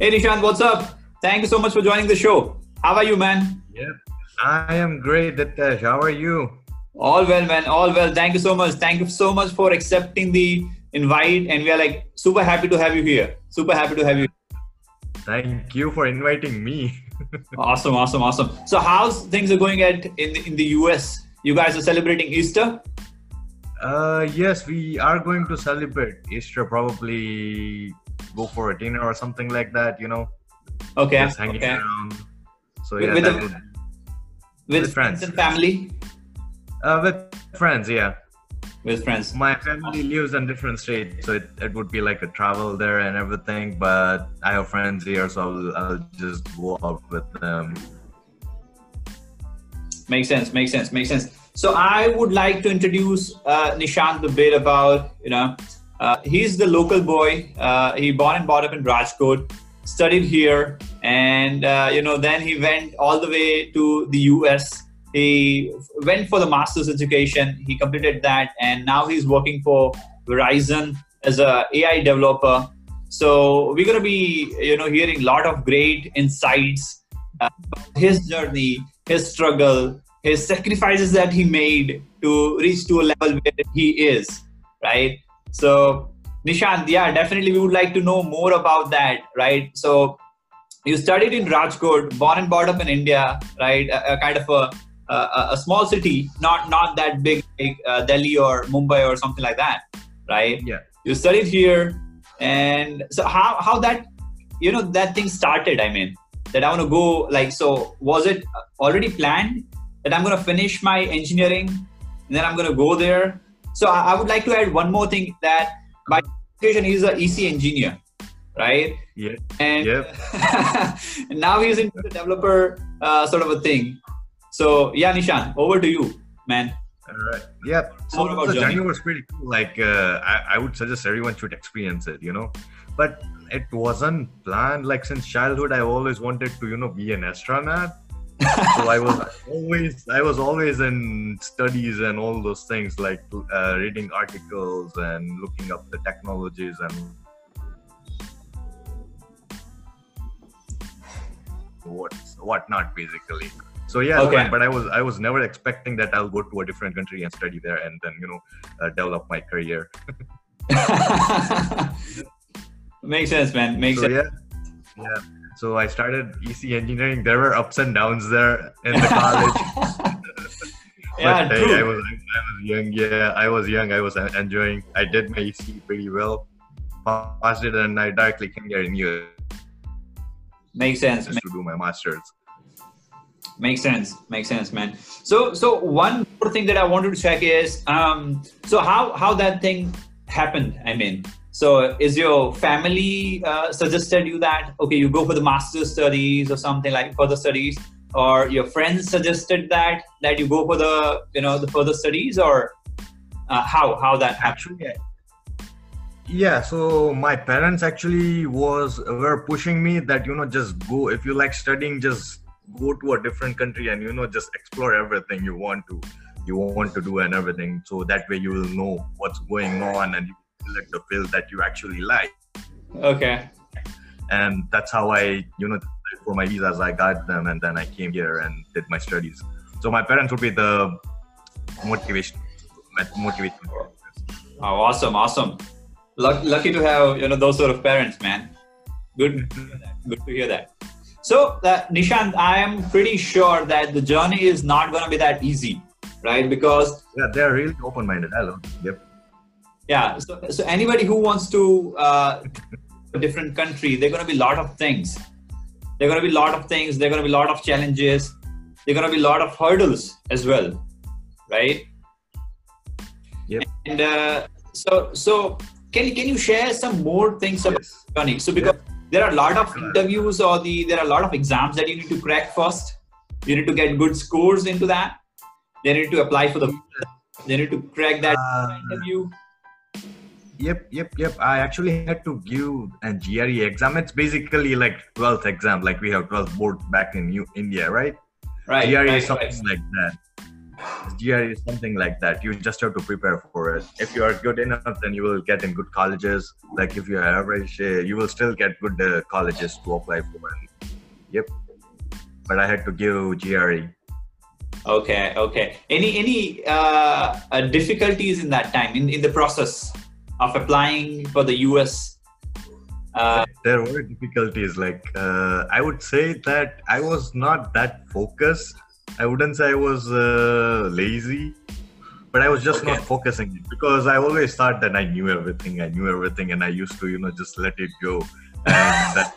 Hey Nishant, what's up? Thank you so much for joining the show. How are you, man? Yep, I am great, Ditesh. How are you? All well, man. All well. Thank you so much. Thank you so much for accepting the invite, and we are like super happy to have you here. Super happy to have you. Thank you for inviting me. awesome, awesome, awesome. So, how's things are going at in the, in the US? You guys are celebrating Easter. Uh, yes, we are going to celebrate Easter. Probably go for a dinner or something like that. You know. Okay. Just hanging okay. around. So yeah, with the- would- With, With friends. and family. uh, with friends. Yeah, With friends. my family lives in different states, so it, it would be like a travel there and everything. But I have friends here, so I'll, I'll just go out with them. Makes sense. Makes sense. Makes sense. So I would like to introduce uh, Nishant a bit about you know uh, he's the local boy. Uh, he born and brought up in Rajkot, studied here, and uh, you know then he went all the way to the US. He went for the master's education. He completed that, and now he's working for Verizon as a AI developer. So we're gonna be you know hearing a lot of great insights uh, his journey, his struggle, his sacrifices that he made to reach to a level where he is, right? So, Nishant, yeah, definitely we would like to know more about that, right? So, you studied in Rajkot, born and brought up in India, right? A, a kind of a, a, a small city, not not that big, like uh, Delhi or Mumbai or something like that, right? Yeah. You studied here, and so how how that you know that thing started? I mean, that I want to go like so. Was it already planned that I'm going to finish my engineering and then I'm going to go there? So I, I would like to add one more thing that by education he's a EC engineer, right? Yeah. And Yep. and now he's into the developer uh, sort of a thing. So yeah, Nishan, over to you, man. All right. Yeah. So the journey. journey was pretty cool. Like, uh, I, I would suggest everyone should experience it, you know. But it wasn't planned. Like since childhood, I always wanted to, you know, be an astronaut. So I was always, I was always in studies and all those things, like uh, reading articles and looking up the technologies and what whatnot, basically. So yeah, Okay. but I was I was never expecting that I'll go to a different country and study there and then you know uh, develop my career. Makes sense, man. Makes so sense. yeah, yeah. So I started EC engineering. There were ups and downs there in the college. yeah, but hey, I was I was young. Yeah, I was young. I was enjoying. I did my EC pretty well. Passed it, and I directly came here in US Makes sense. just to do my masters. Makes sense. Makes sense, man. So, so one more thing that I wanted to check is, um, so how how that thing happened? I mean, so is your family uh, suggested you that okay, you go for the master's studies or something like further studies, or your friends suggested that that you go for the you know the further studies, or uh, how how that happened? Actually, yeah. So my parents actually was were pushing me that you know just go if you like studying, just go to a different country and you know just explore everything you want to you want to do and everything. So that way you will know what's going on and you select the field that you actually like. Okay. And that's how I you know for my visas I got them and then I came here and did my studies. So my parents would be the motivation motivation. Oh, awesome, awesome. Luck, lucky to have you know those sort of parents, man. Good, to hear that. good to hear that. So, uh, Nishant, I am pretty sure that the journey is not going to be that easy, right? Because Yeah, they're really open-minded. I love. Yep. Yeah, so, so anybody who wants to uh, a different country, there are going to be a lot of things. There are going to be a lot of things. There are going to be a lot of challenges. There are going to be a lot of hurdles as well, right? Yep. And uh, so, so can you can you share some more things about Yes. journey? So because there are a lot of interviews or the there are a lot of exams that you need to crack first. You need to get good scores into that. They need to apply for the. They need to crack that Uh, interview. Yep, yep, yep. I actually had to give a GRE exam. It's basically like 12th exam, like we have 12th board back in New India, right? Right. GRE right, is something right. like that. GRE is something like that. You just have to prepare for it. If you are good enough, then you will get in good colleges. Like if you are average, uh, you will still get good uh, colleges to apply for. Yep. But I had to give GRE. Okay, okay. Any any uh, uh, difficulties in that time in, in the process of applying for the US? Uh, there were difficulties. Like uh, I would say that I was not that focused I wouldn't say I was uh, lazy, but I was just okay. not focusing because I always thought that I knew everything. I knew everything, and I used to, you know, just let it go, and that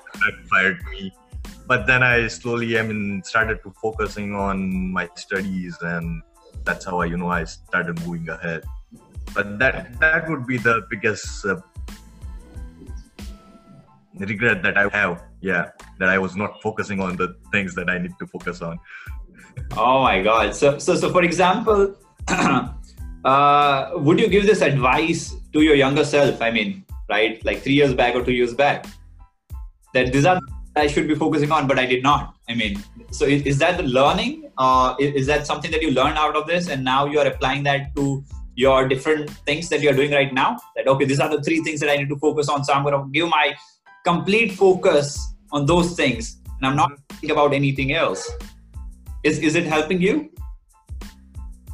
fired me. But then I slowly, I mean, started to focusing on my studies, and that's how I, you know, I started moving ahead. But that that would be the biggest uh, regret that I have. Yeah, that I was not focusing on the things that I need to focus on. Oh my God. So, so, so for example, uh, would you give this advice to your younger self? I mean, right, like three years back or two years back, that these are I should be focusing on, but I did not. I mean, so is, is that the learning? Uh, is, is that something that you learned out of this, and now you are applying that to your different things that you're doing right now? That okay, these are the three things that I need to focus on. So I'm going to give my complete focus on those things, and I'm not thinking about anything else is is it helping you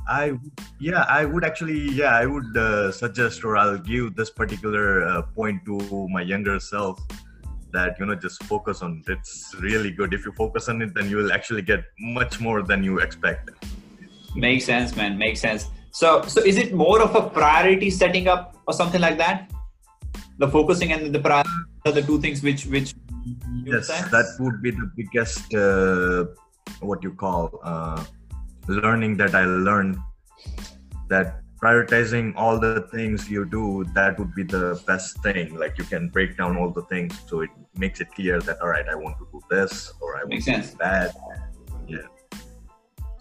i yeah i would actually yeah i would uh, suggest or i'll give this particular uh, point to my younger self that you know just focus on it. it's really good if you focus on it then you will actually get much more than you expect makes sense man makes sense so so is it more of a priority setting up or something like that? The focusing and the priority are the two things which which yes that would be the biggest uh, what you call uh, learning that I learned that prioritizing all the things you do that would be the best thing. Like you can break down all the things so it makes it clear that all right i want to do this or i want to do that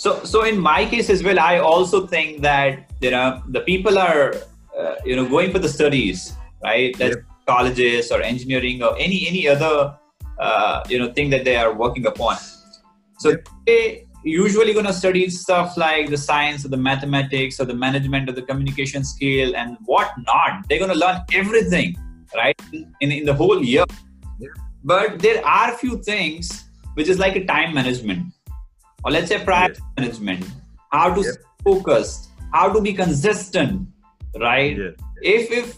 so so in my case as well i also think that you know the people are uh, you know going for the studies right that's yep. colleges or engineering or any any other uh, you know thing that they are working upon so they usually going to study stuff like the science or the mathematics or the management of the communication skill and whatnot. They're going to learn everything, right, in, in the whole year. Yeah. But there are a few things which is like a time management or let's say prior yes. management, how to focus, how to be consistent, right? Yes. If if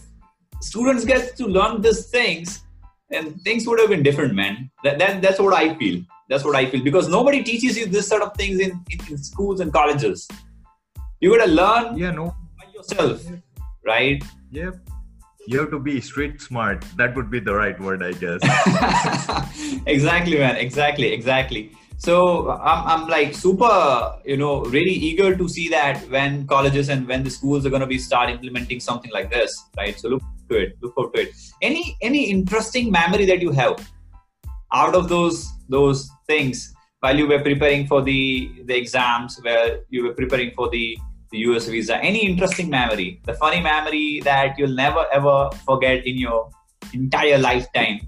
students get to learn these things, then things would have been different, man. That, that that's what I feel. That's what I feel because nobody teaches you this sort of things in, in, in schools and colleges. You gotta learn yeah, no. by yourself, right? Yep. You have to be street smart. That would be the right word, I guess. exactly, man. Exactly, exactly. So I'm, I'm like super, you know, really eager to see that when colleges and when the schools are going to be start implementing something like this, right? So look to it, look forward to it. Any any interesting memory that you have out of those those things while you were preparing for the the exams where you were preparing for the the US visa any interesting memory the funny memory that you'll never ever forget in your entire lifetime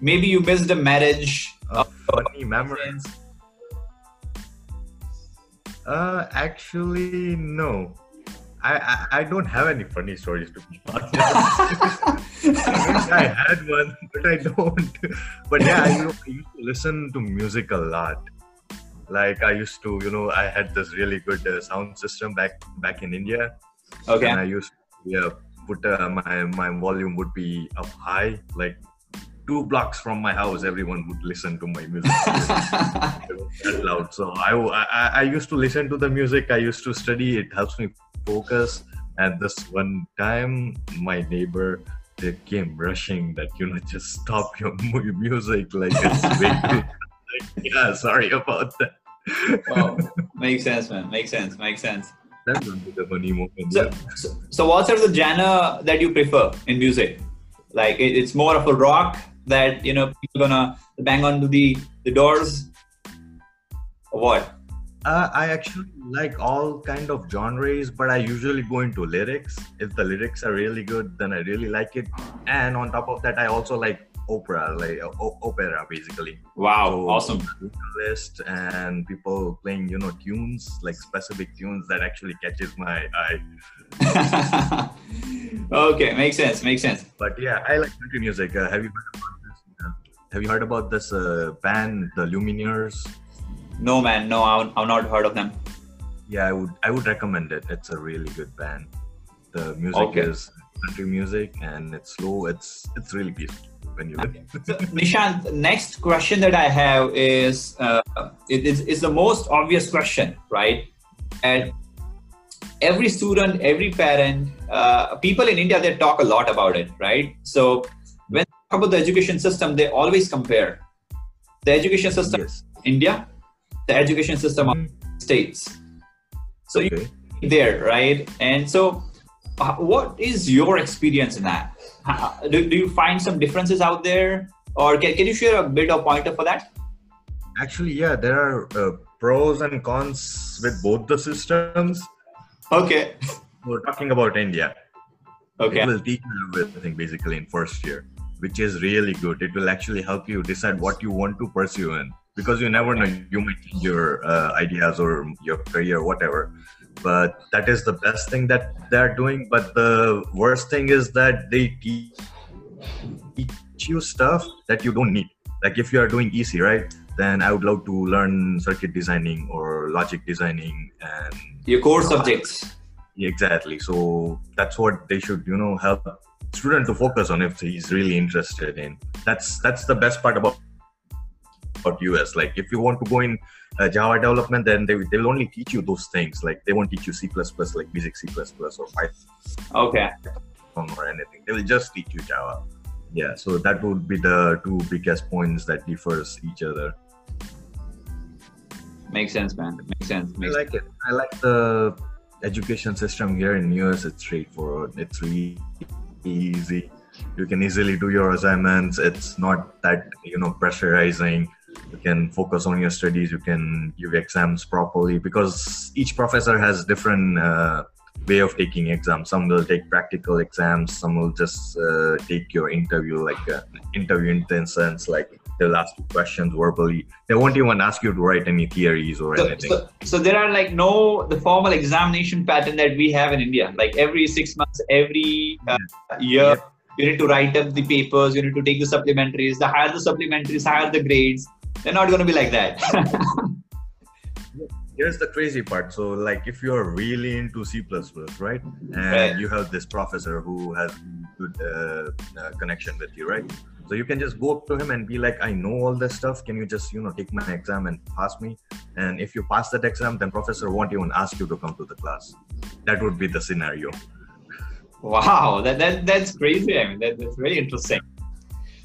maybe you missed a marriage a funny memories? uh actually no I, I, I don't have any funny stories to be honest. I wish I had one, but I don't. But yeah, I, you know, I used to listen to music a lot. Like I used to, you know, I had this really good uh, sound system back back in India. Okay. And I used to, yeah, put uh, my my volume would be up high, like two blocks from my house, everyone would listen to my music that loud. So I, I, I used to listen to the music. I used to study. It helps me focus. And this one time, my neighbor they came rushing that you know just stop your music like it's way too. like, yeah, sorry about that. oh, makes sense, man. Makes sense. Makes sense. That would be the funny moment. So, so, so what sort of the genre that you prefer in music? Like it, it's more of a rock that you know people gonna bang onto the the doors, or what? Uh, I actually like all kind of genres, but I usually go into lyrics. If the lyrics are really good, then I really like it. And on top of that, I also like opera, like o- opera, basically. Wow, So, awesome. List and people playing, you know, tunes like specific tunes that actually catches my eye. okay, makes sense. Makes sense. But yeah, I like country music. Uh, have you heard about this? Uh, have you heard about this uh, band, the Lumineers? No, man. No, I've, I've not heard of them. Yeah, I would I would recommend it. It's a really good band. The music Okay. is country music and it's slow. It's it's really peaceful when you. So, Nishant, next question that I have is uh, it is is the most obvious question, right? And every student, every parent, uh, people in India, they talk a lot about it, right? So when they talk about the education system, they always compare the education system yes. India, the education system of Mm, states. So you Okay. there, right? And so, what is your experience in that? Do, do you find some differences out there, or can, can you share a bit of pointer for that? Actually, yeah, there are uh, pros and cons with both the systems. Okay. We're talking about India. Okay. It will teach you everything basically in first year, which is really good. It will actually help you decide what you want to pursue in because you never know. You might change your uh, ideas or your career, whatever. But that is the best thing that they're doing. But the worst thing is that they teach you stuff that you don't need. Like if you are doing EC, right? Then I would love to learn circuit designing or logic designing and Your core subjects. exactly so that's what they should you know help student to focus on if he's really interested in that's that's the best part about about us like if you want to go in uh, java development then they, they will only teach you those things like they won't teach you c++ like basic c++ or python Okay. or anything they will just teach you java yeah so that would be the two biggest points that differs each other Makes sense, man. Makes sense. I Makes like it. I like the education system here in US. It's straightforward. It's really easy. You can easily do your assignments. It's not that you know pressurizing. You can focus on your studies. You can give exams properly because each professor has different uh, way of taking exams. Some will take practical exams. Some will just uh, take your interview like uh, interview in the sense like they'll ask you questions verbally. They won't even ask you to write any theories or so, anything. so, so there are like no the formal examination pattern that we have in India. Like every six months, every uh, year, Yep. you need to write up the papers. You need to take the supplementaries. The higher the supplementaries, higher the grades. They're not going to be like that. here's the crazy part so like if you're really into c++ right and Right. you have this professor who has good uh, uh, connection with you right so you can just go up to him and be like i know all this stuff can you just you know take my exam and pass me and if you pass that exam then professor won't even ask you to come to the class that would be the scenario Wow, that, that that's crazy. I mean, that, that's very interesting.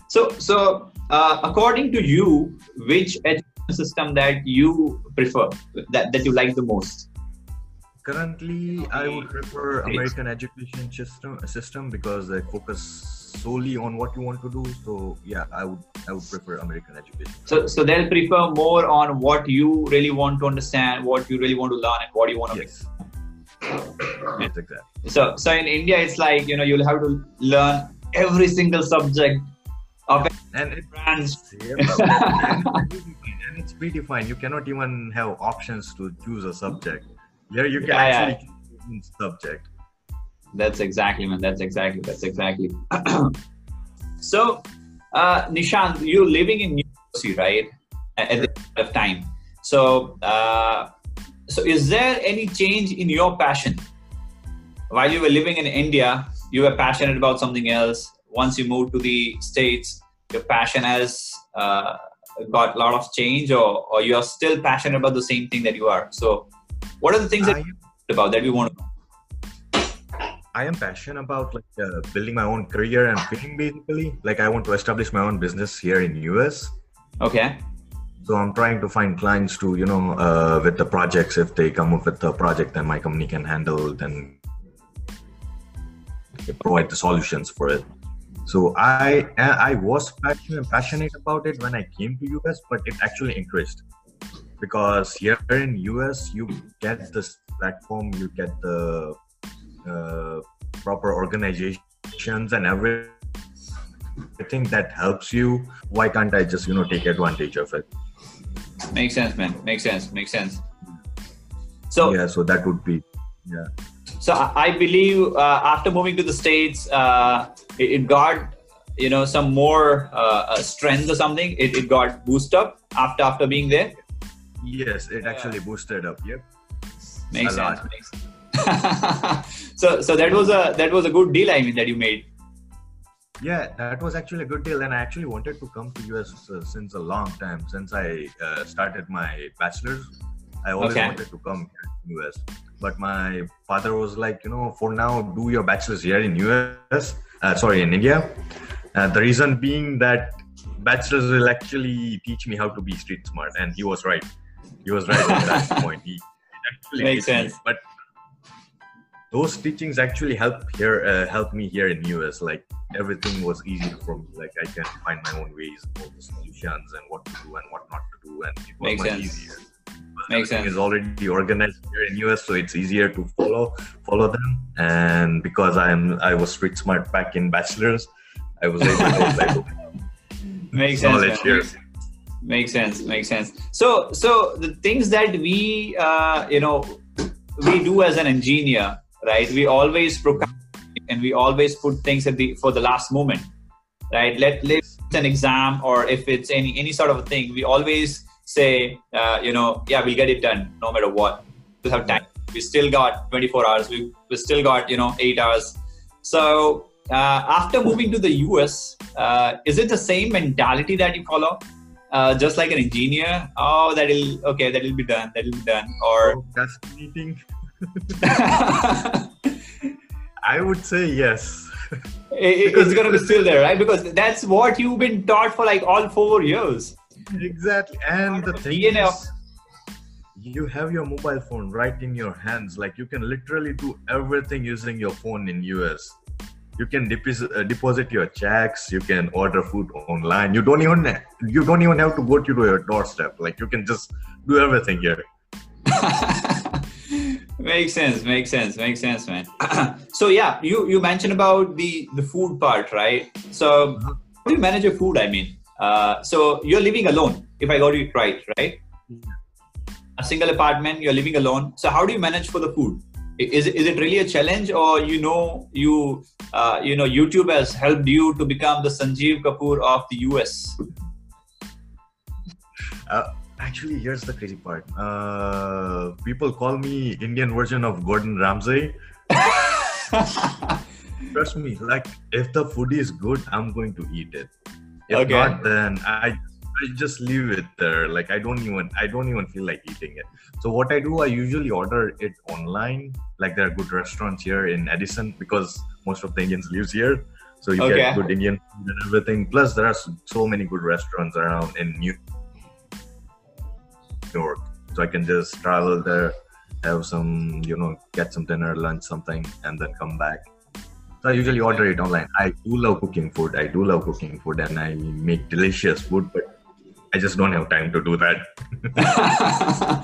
So, so uh, according to you, which education system that you prefer, that, that you like the most? currently i would prefer american education system system because they focus solely on what you want to do. So yeah i would i would prefer american education. So, so they'll prefer more on what you really want to understand, what you really want to learn, and what you want to. yes yes exactly. So, so in India, it's like you know you'll have to learn every single subject of and it, branch. and it's pretty fine you cannot even have options to choose a subject here you can Yeah, yeah. actually choose a subject That's exactly, man. That's exactly. That's exactly. so, uh, Nishant, you're living in New Jersey, right? At this point of time. So, uh, so is there any change in your passion? While you were living in India, you were passionate about something else. Once you moved to the states, your passion has uh, got a lot of change, or or you are still passionate about the same thing that you are. So, what are the things that I, you about that we want to know? I am passionate about like uh, building my own career and fitting basically like i want to establish my own business here in us Okay. so i'm trying to find clients to you know uh, with the projects if they come up with a project that my company can handle then provide the solutions for it so i i was passionate, passionate about it when i came to us but it actually increased because here in us you get this platform you get the uh, proper organizations and every think that helps you, why can't I just you know take advantage of it? Makes sense, man. Makes sense. Makes sense. So yeah, so that would be yeah. So I believe uh, after moving to the states, uh, it, it, got you know some more uh, strength or something. It, it got boosted up after after being there. Yes, it actually boosted up. Yep. Makes a sense. Makes sense. so so that was a that was a good deal. I mean that you made. Yeah, that was actually a good deal, and I actually wanted to come to US uh, since a long time. Since I uh, started my bachelor's, I always okay. wanted to come to US. But my father was like, you know, for now, do your bachelor's here in US. Uh, sorry, in India. Uh, the reason being that bachelor's will actually teach me how to be street smart, and he was right. He was right at that point. He actually makes sense. Me. But those teachings actually help here uh, help me here in us like everything was easy for me like i can find my own ways all the solutions and what to do and what not to do and it was Makes much sense. easier Makes sense. is already organized here in US, so it's easier to follow follow them. And because I'm I was street smart back in bachelor's, I was able to Makes sense. Here. Makes sense. Makes sense. So so the things that we uh, you know we do as an engineer right? We always procrastinate and we always put things at the for the last moment, right? Let let's an exam or if it's any any sort of a thing, we always say, uh, you know, yeah, we'll get it done no matter what. We have time. We still got 24 hours. We we still got you know eight hours. So uh, after moving to the US, uh, is it the same mentality that you follow? Uh, just like an engineer, oh, that'll okay, that'll be done, that'll be done, or procrastinating. I would say yes. it, it's to be still there, right? Because that's what you've been taught for like all four years. Exactly. And the thing DNA is, you have your mobile phone right in your hands. Like you can literally do everything using your phone in US. You can deposit, uh, deposit your checks. You can order food online. You don't even you don't even have to go to your doorstep. Like you can just do everything here. makes sense makes sense makes sense man so yeah you you mentioned about the the food part right so how do you manage your food i mean uh, so you're living alone if i got it right right a single apartment you're living alone. So how do you manage for the food? Is it, is it really a challenge or you know you uh, you know youtube has helped you to become the sanjeev kapoor of the us uh, actually here's the crazy part. Uh, people call me indian version of gordon ramsay. Trust me like if the food is good i'm going to eat it. If okay. not then i I just leave it there. Like I don't even I don't even feel like eating it. So what I do, I usually order it online. Like there are good restaurants here in Edison because most of the Indians lives here. So you okay. get good Indian food and everything. Plus there are so many good restaurants around in New York. So I can just travel there, have some, you know, get some dinner, lunch, something, and then come back. So I usually order it online. I do love cooking food. I do love cooking food, and I make delicious food, but I just don't have time to do that.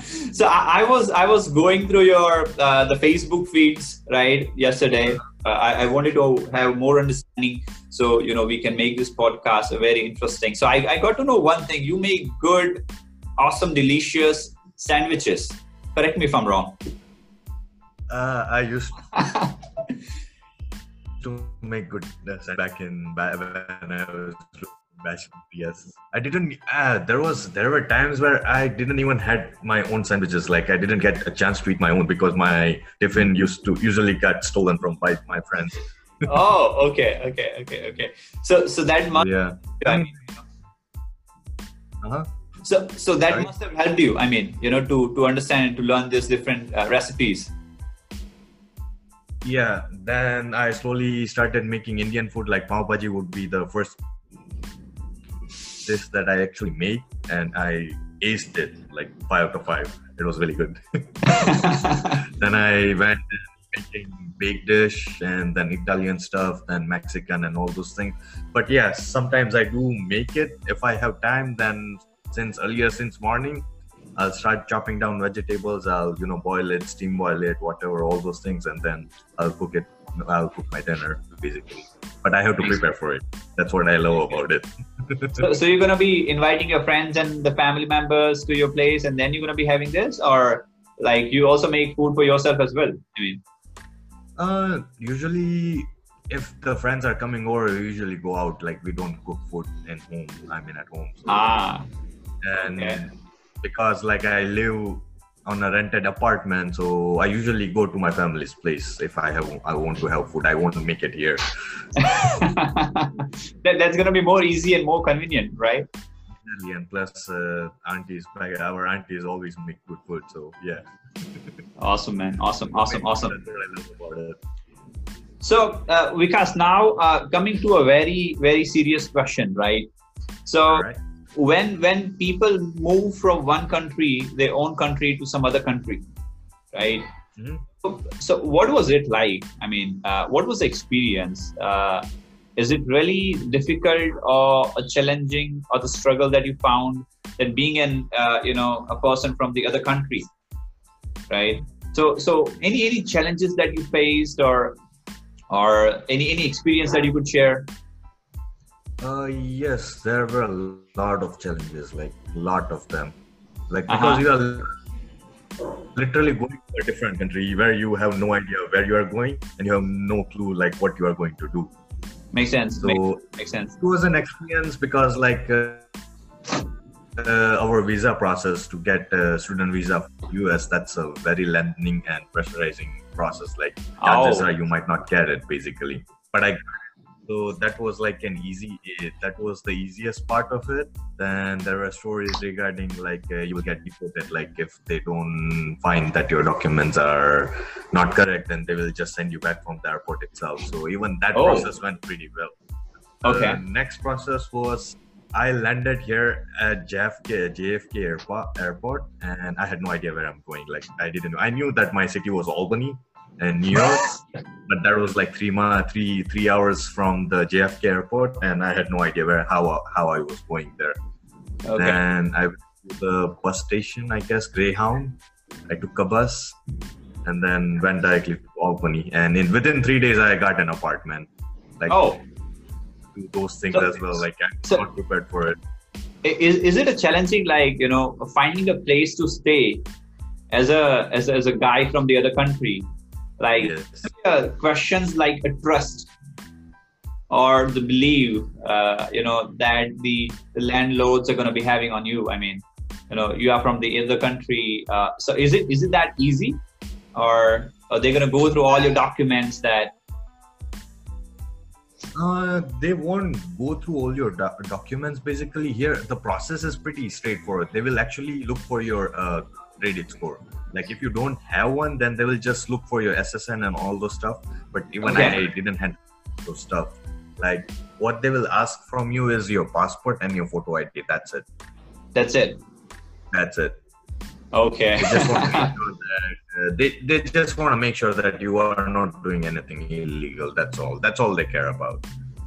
so I, I, was I was going through your uh, the Facebook feeds right yesterday. Uh, I, I, wanted to have more understanding, so you know we can make this podcast very interesting. So I, I got to know one thing: you make good awesome, delicious sandwiches. Correct me if I'm wrong. Uh, I used to make good back in when I was bachelor. Yes, I didn't. Uh, there was there were times where I didn't even had my own sandwiches. Like I didn't get a chance to eat my own because my tiffin used to usually got stolen from by my friends. oh, okay, okay, okay, okay. So so that must yeah. I mean, uh huh so so that Sorry? must have helped you i mean you know to to understand and to learn these different uh, recipes yeah then i slowly started making indian food like pav bhaji would be the first dish that i actually made and i aced it like five out of five it was really good then i went making baked dish and then italian stuff then mexican and all those things but yes sometimes i do make it if i have time then since earlier since morning I'll start chopping down vegetables. I'll, you know, boil it, steam boil it, whatever, all those things, and then I'll cook it I'll cook my dinner basically. But I have to prepare for it. That's what I love about it. so, so you're gonna be inviting your friends and the family members to your place, and then you're gonna be having this, or like you also make food for yourself as well. I mean, uh, usually if the friends are coming over, we usually go out. Like we don't cook food in home. I mean at home. So. Ah. And okay. because like I live on a rented apartment, so I usually go to my family's place if I have I want to have food. I want to make it here. that, that's gonna be more easy and more convenient, right? And plus, uh, aunties, our aunties always make good food. So yeah. awesome, man! Awesome, awesome, awesome. So, uh, Vikas, now uh, coming to a very, very serious question, right? So. When when people move from one country, their own country, to some other country, right? Mm-hmm. So, so, what was it like? I mean, uh, what was the experience? Uh, is it really difficult or challenging, or the struggle that you found that being an uh, you know a person from the other country, right? So, so any any challenges that you faced, or or any any experience that you could share uh, yes there were a lot of challenges like a lot of them. Like because uh-huh. you are literally going to a different country where you have no idea where you are going and you have no clue like what you are going to do. Makes sense. So makes, makes sense. it was an experience because like uh, uh, our visa process to get a student visa for us that's a very lengthening and pressurizing process like chances oh. are you might not get it basically. But i so that was like an easy that was the easiest part of it then there are stories regarding like uh, you will get deported like if they don't find that your documents are not correct then they will just send you back from the airport itself so even that oh. process went pretty well okay the next process was I landed here at JFK, JFK airport, airport, and I had no idea where I'm going. Like I didn't know. I knew that my city was Albany and New York, but that was like three months, three three hours from the JFK airport, and I had no idea where how how I was going there. Okay. Then I went to the bus station, I guess Greyhound. I took a bus, and then went directly to Albany. And in within three days, I got an apartment. Like oh do those things so, as well. Like I'm so, not prepared for it. Is, is it a challenging like you know finding a place to stay as a as, as a guy from the other country? Like yes. uh, questions like a trust or the belief uh, you know that the, the landlords are going to be having on you. I mean, you know you are from the other country, uh, so is it is it that easy, or are they going to go through all your documents that uh, they won't go through all your do- documents. Basically, here the process is pretty straightforward. They will actually look for your uh, credit score. Like if you don't have one, then they will just look for your SSN and all those stuff. But even okay. I didn't have those stuff. Like what they will ask from you is your passport and your photo ID. That's it. That's it. That's it. Okay. They just, want to make sure that, uh, they, they just want to make sure that you are not doing anything illegal. That's all. That's all they care about.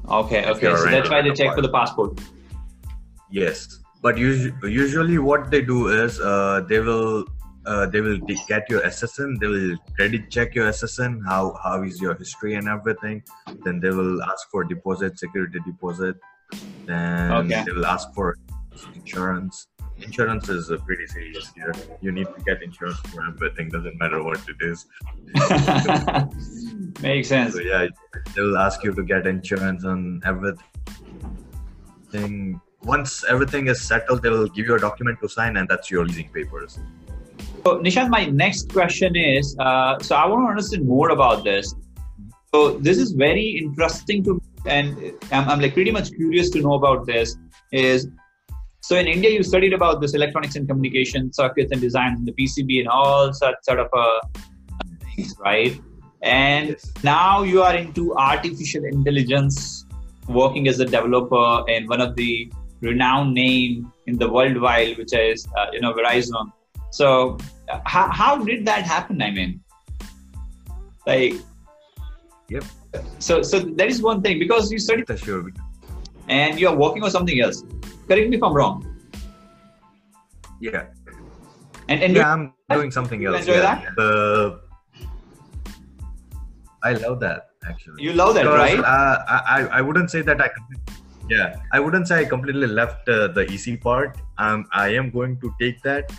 Okay. Okay. So that's why they check for the passport. Yes, but usually, usually what they do is uh, they will uh, they will get your SSN. They will credit check your SSN. How how is your history and everything. Then they will ask for deposit, security deposit. Then okay. they will ask for insurance insurance is uh, pretty serious here. You need to get insurance for everything. Doesn't matter what it is. Makes sense. So yeah, they will ask you to get insurance on everything. Once everything is settled, they will give you a document to sign, and that's your leasing papers. So Nishan, my next question is: uh, so I want to understand more about this. So this is very interesting to, me, and I'm, I'm like pretty much curious to know about this. Is so in India, you studied about this electronics and communication circuits and designs in the PCB and all such sort of uh, things, right? And yes. now you are into artificial intelligence, working as a developer in one of the renowned name in the worldwide, which is uh, you know Verizon. So how, how did that happen? I mean, like, yep. So so that is one thing because you studied sure. and you are working on something else Correct me if I'm wrong. Yeah. And, and yeah, I'm doing something else. Enjoy yeah. that? The I love that actually. You love that, Because, right? Uh, I I- I wouldn't say that I. Yeah, I wouldn't say I completely left uh, the EC part. Um, I am going to take that,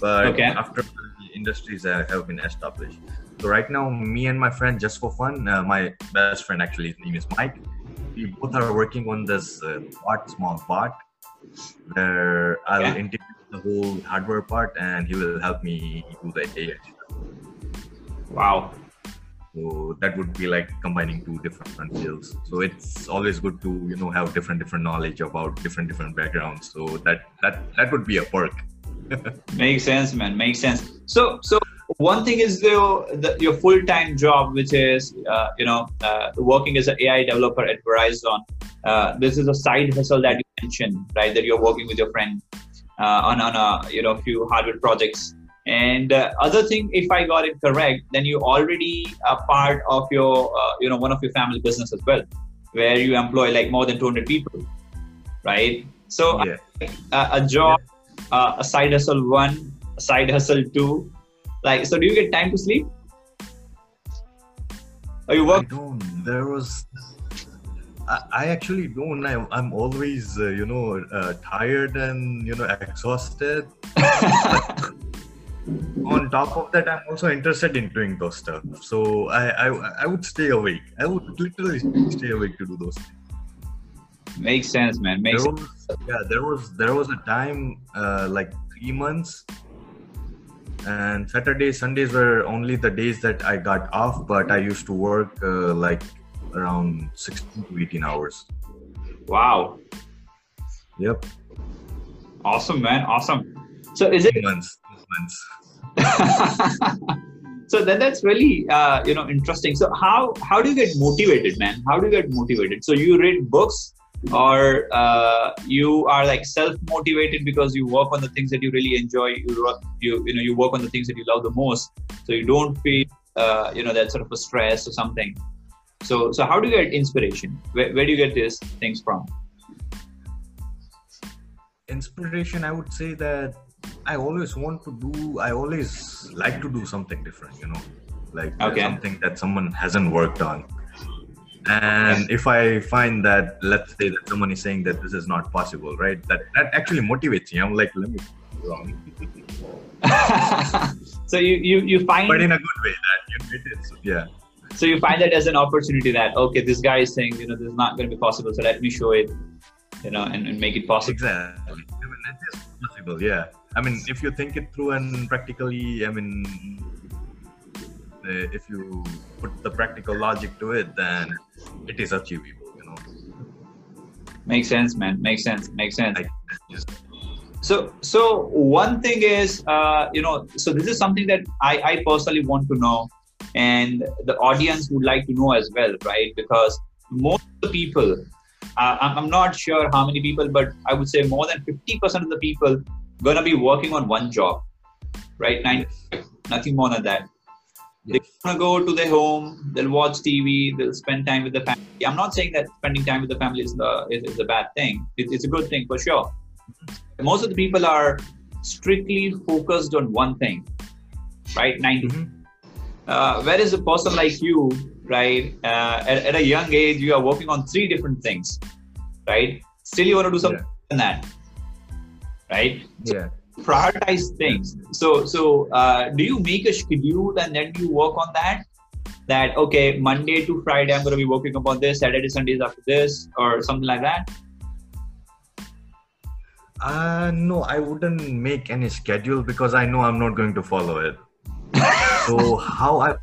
but Okay. after the industries have been established. So right now, me and my friend, just for fun, uh, my best friend actually, his name is Mike. We both are working on this uh, bot, small bot, where I'll integrate the whole hardware part, and he will help me do the AI. Wow. So that would be like combining two different fields. So it's always good to you know have different different knowledge about different different backgrounds. So that that that would be a perk. Makes sense, man. Makes sense. So, so one thing is the, the your full time job, which is uh, you know uh, working as an AI developer at Verizon. Uh, this is a side hustle that you mentioned, right? That you're working with your friend uh, on on a you know few hardware projects. And uh, other thing, if I got it correct, then you already are part of your uh, you know one of your family business as well, where you employ like more than 200 people, right? So Yeah. uh, a job, uh, a side hustle one, a side hustle two. Like, so do you get time to sleep? Or you I work? don't. There was. I, I actually don't. I, I'm always, uh, you know, uh, tired and you know exhausted. On top of that, I'm also interested in doing those stuff. So I, I, I would stay awake. I would literally stay awake to do those. Things. Makes sense, man. Makes There sense. yeah, there was there was a time uh, like three months, and Saturdays, Sundays were only the days that I got off. But I used to work uh, like around 16 to 18 hours. Wow. Yep, Awesome, man. Awesome. So is it two months. Two months. so then that's really uh, you know interesting. So how how do you get motivated man? How do you get motivated? So you read books or uh, you are like self motivated because you work on the things that you really enjoy you you you know you work on the things that you love the most so you don't feel uh, you know that sort of a stress or something. So so how do you get inspiration? Where, where do you get these things from? Inspiration, I would say that I always want to do. I always like to do something different. You know, like Okay. something that someone hasn't worked on. And if I find that, let's say that someone is saying that this is not possible, right? That that actually motivates me. I'm like, let me wrong, so you you you find but in a good way. That you know, it is, yeah. so you find that as an opportunity that okay this guy is saying you know this is not going to be possible so let me show it you know and, and make it possible Exactly. I mean, it is possible. Yeah. I mean, if you think it through and practically, I mean, uh, if you put the practical logic to it, then it is achievable. You know. makes sense man makes sense makes sense just so so one thing is uh, you know so this is something that I, I personally want to know and the audience would like to know as well right because most of the people uh, I'm, I'm not sure how many people but i would say more than 50% of the people gonna be working on one job right? Nine, nothing more than that. They're going to go to their home they'll watch tv they'll spend time with the family. I'm not saying that spending time with the family is the is, is a bad thing. It, it's a good thing for sure. Most of the people are strictly focused on one thing right? 90 Mhm. uh, whereas a person like you right? Uh, at, at a young age you are working on three different things right? Still you want to do something than that right Yeah. prioritize things so so uh, do you make a schedule and then you work on that that okay monday to friday i'm going to be working upon this saturday sundays after this or something like that Uh, no, I wouldn't make any schedule because I know I'm not going to follow it. so how I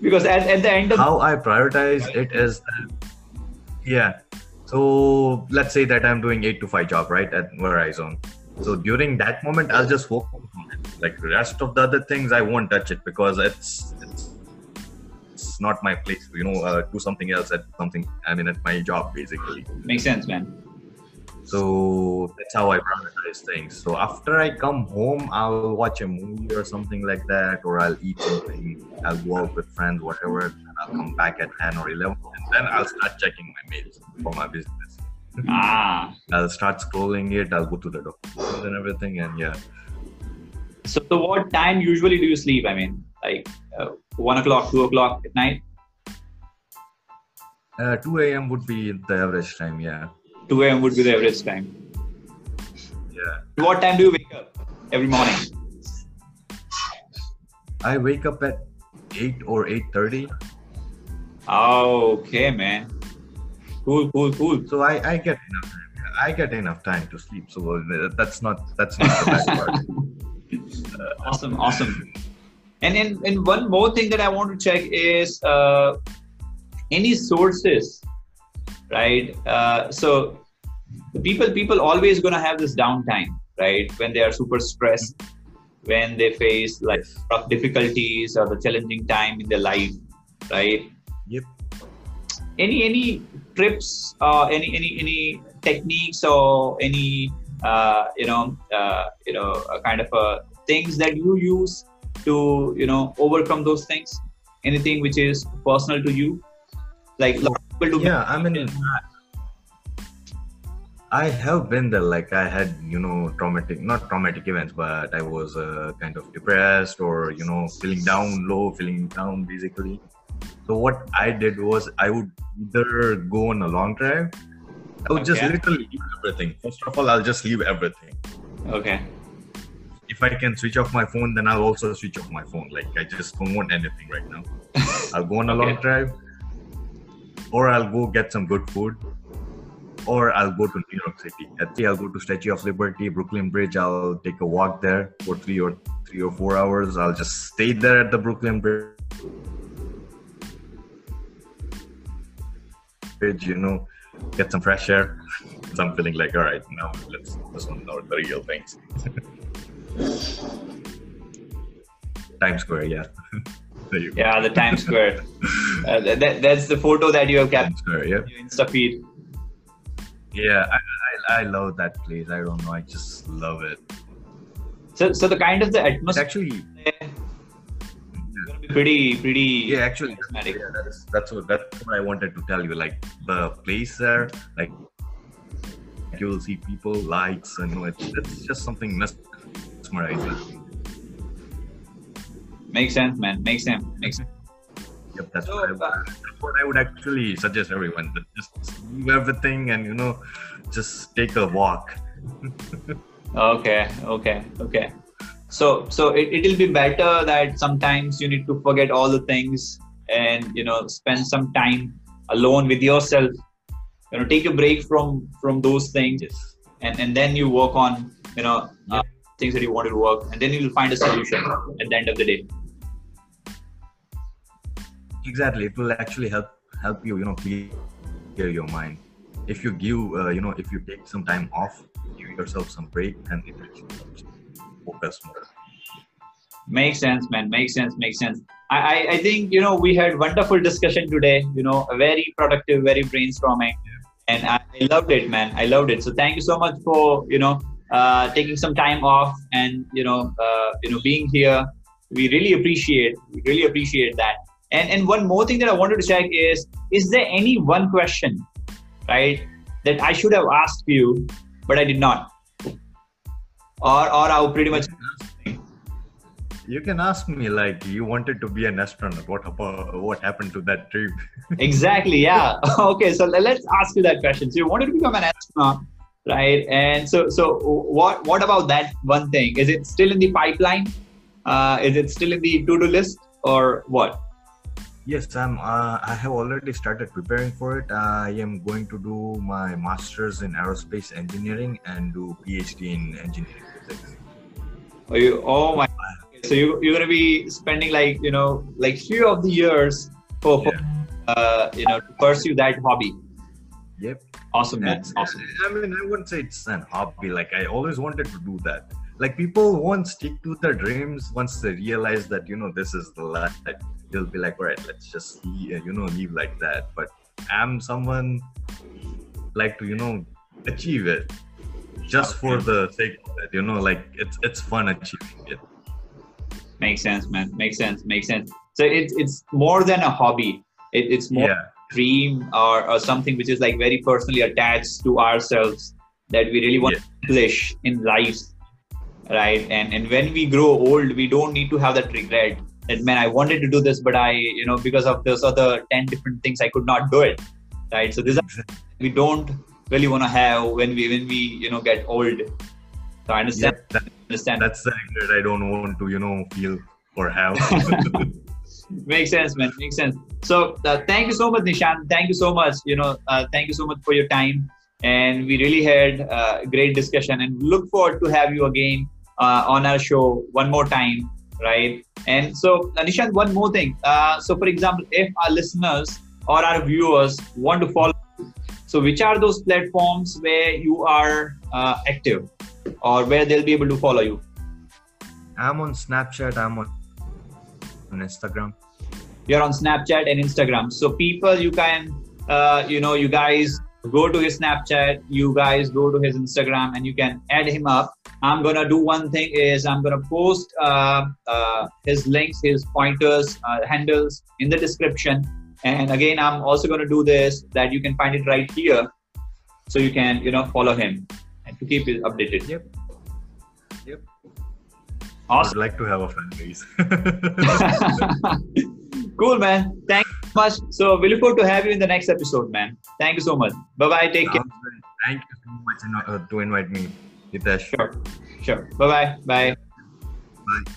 because at, at the end of how I prioritize it is that, yeah. So let's say that I'm doing eight to five job right at Verizon. So during that moment, I'll just focus on it. Like the rest of the other things, I won't touch it because it's it's, it's not my place. You know, uh, do something else at something. I mean, at my job basically. makes sense man So that's how I prioritize things. So after I come home, I'll watch a movie or something like that, or I'll eat something. I'll go out with friends, whatever. And I'll come back at 10 or 11, and then I'll start checking my mails for my business. ah I'll start scrolling it. I'll go to the documents and everything, and yeah. so, what time usually do you sleep i mean like uh, one o'clock two o'clock at night Uh, 2 a.m. would be the average time. Yeah. 2 a.m. would be the average time. Yeah. What time do you wake up every morning? I wake up at 8 or 8:30. Okay, man. Cool, cool, cool. So I, I get enough time. I get enough time to sleep. So uh, that's not that's not the bad part. awesome, awesome. And then, and one more thing that I want to check is uh, any sources, right? Uh, so people people always gonna have this downtime, right? When they are super stressed, when they face like rough difficulties or the challenging time in their life, right? Yep. Any any trips, uh, any any any techniques or any uh, you know uh, you know kind of uh, things that you use to you know overcome those things? Anything which is personal to you, like people do. Yeah, I mean. I have been there. Like I had, you know, traumatic, not traumatic events, but I was uh, kind of depressed or, you know, feeling down low, feeling down basically. So what I did was I would either go on a long drive. I would okay. just literally leave everything. First of all, I'll just leave everything. Okay. If I can switch off my phone, then I'll also switch off my phone. Like I just don't want anything right now. I'll go on a okay. long drive, or I'll go get some good food, or I'll go to New York City. At three, I'll go to Statue of Liberty, Brooklyn Bridge. I'll take a walk there for three or three or four hours. I'll just stay there at the Brooklyn Bridge you know, get some fresh air. so I'm feeling like, all right, now let's focus on the real things. Times Square, yeah. yeah, the Times Square. Uh, that, that's the photo that you have captured. Square, yeah. Insta feed. Yeah, I, I, I, love that place. I don't know, I just love it. So, so the kind of the atmosphere. Actually, pretty pretty yeah actually yeah, that's, that's what that's what i wanted to tell you like the place there like you will see people lights and it's, it's just something mesmerizing makes sense man. Makes sense. Makes sense. Yep, that's, so, what I, uh, that's what I would actually suggest everyone. Just leave everything and you know, just take a walk. okay, okay, okay so so it, it'll be better that sometimes you need to forget all the things and you know spend some time alone with yourself. You know take a break from from those things and and then you work on you know uh, things that you want to work and then you'll find a solution at the end of the day. Exactly. It will actually help help you you know clear your mind. If you give uh, you know if you take some time off give yourself some break and it will focus more. Makes sense, man. Makes sense. Makes sense. I, I, think you know we had wonderful discussion today. You know, very productive, very brainstorming, and I, I loved it, man. I loved it. So thank you so much for you know uh, taking some time off and you know uh, you know being here. We really appreciate. We really appreciate that. And and one more thing that I wanted to check is: is there any one question, right, that I should have asked you, but I did not? Or or how pretty much you can ask me. Like you wanted to be an astronaut. What about what happened to that dream? Exactly yeah. Okay so let's ask you that question. So you wanted to become an astronaut right? And so so what what about that one thing? Is it still in the pipeline? Uh, is it still in the to-do list or what? Yes, I'm. Uh, I have already started preparing for it. I am going to do my master's in aerospace engineering and do PhD in engineering Oh, you, oh my! So you you're gonna be spending like you know like few of the years for, yeah. uh, you know to pursue that hobby. Yep. Awesome, man. awesome. I mean, I wouldn't say it's an hobby. Like I always wanted to do that. Like people won't stick to their dreams once they realize that you know this is the life they'll be like, all right, let's just you know leave like that. But I'm someone like to you know achieve it just for the sake of it. You know, like it's it's fun achieving it. Makes sense, man. Makes sense. Makes sense. So it's it's more than a hobby. It, it's more yeah. dream or, or something which is like very personally attached to ourselves that we really want yeah. to accomplish in life right and and when we grow old we don't need to have that regret that man i wanted to do this but i you know because of this other 10 different things i could not do it right? So this we don't really want to have when we when we you know get old. So I understand. Yeah, that- understand. That's the regret I don't want to, you know, feel or have. Makes sense, man. Makes sense. So uh, thank you so much, Nishant. Thank you so much. You know, uh, thank you so much for your time. And we really had uh, a great discussion, and look forward to have you again uh, on our show one more time, right? And so, uh, Nishant, one more thing. Uh, so, for example, if our listeners or our viewers want to follow, so which are those platforms where you are uh, active, or where they'll be able to follow you? I'm on Snapchat, I'm on, on Instagram. you're on snapchat and instagram so people you can uh, you know you guys go to his snapchat you guys go to his instagram and you can add him up i'm gonna do one thing is i'm gonna post uh, uh, his links his pointers uh, handles in the description and again i'm also gonna do this that you can find it right here so you can you know follow him and to keep it updated Yep. Yep. awesome I'd like to have a fan base. cool, man. Thank you so much. So we look forward to have you in the next episode, man. Thank you so much. Bye bye. Take care. Good. Thank you so much uh, to invite me, Hitesh. Sure. Sure. Bye bye. Bye. Bye.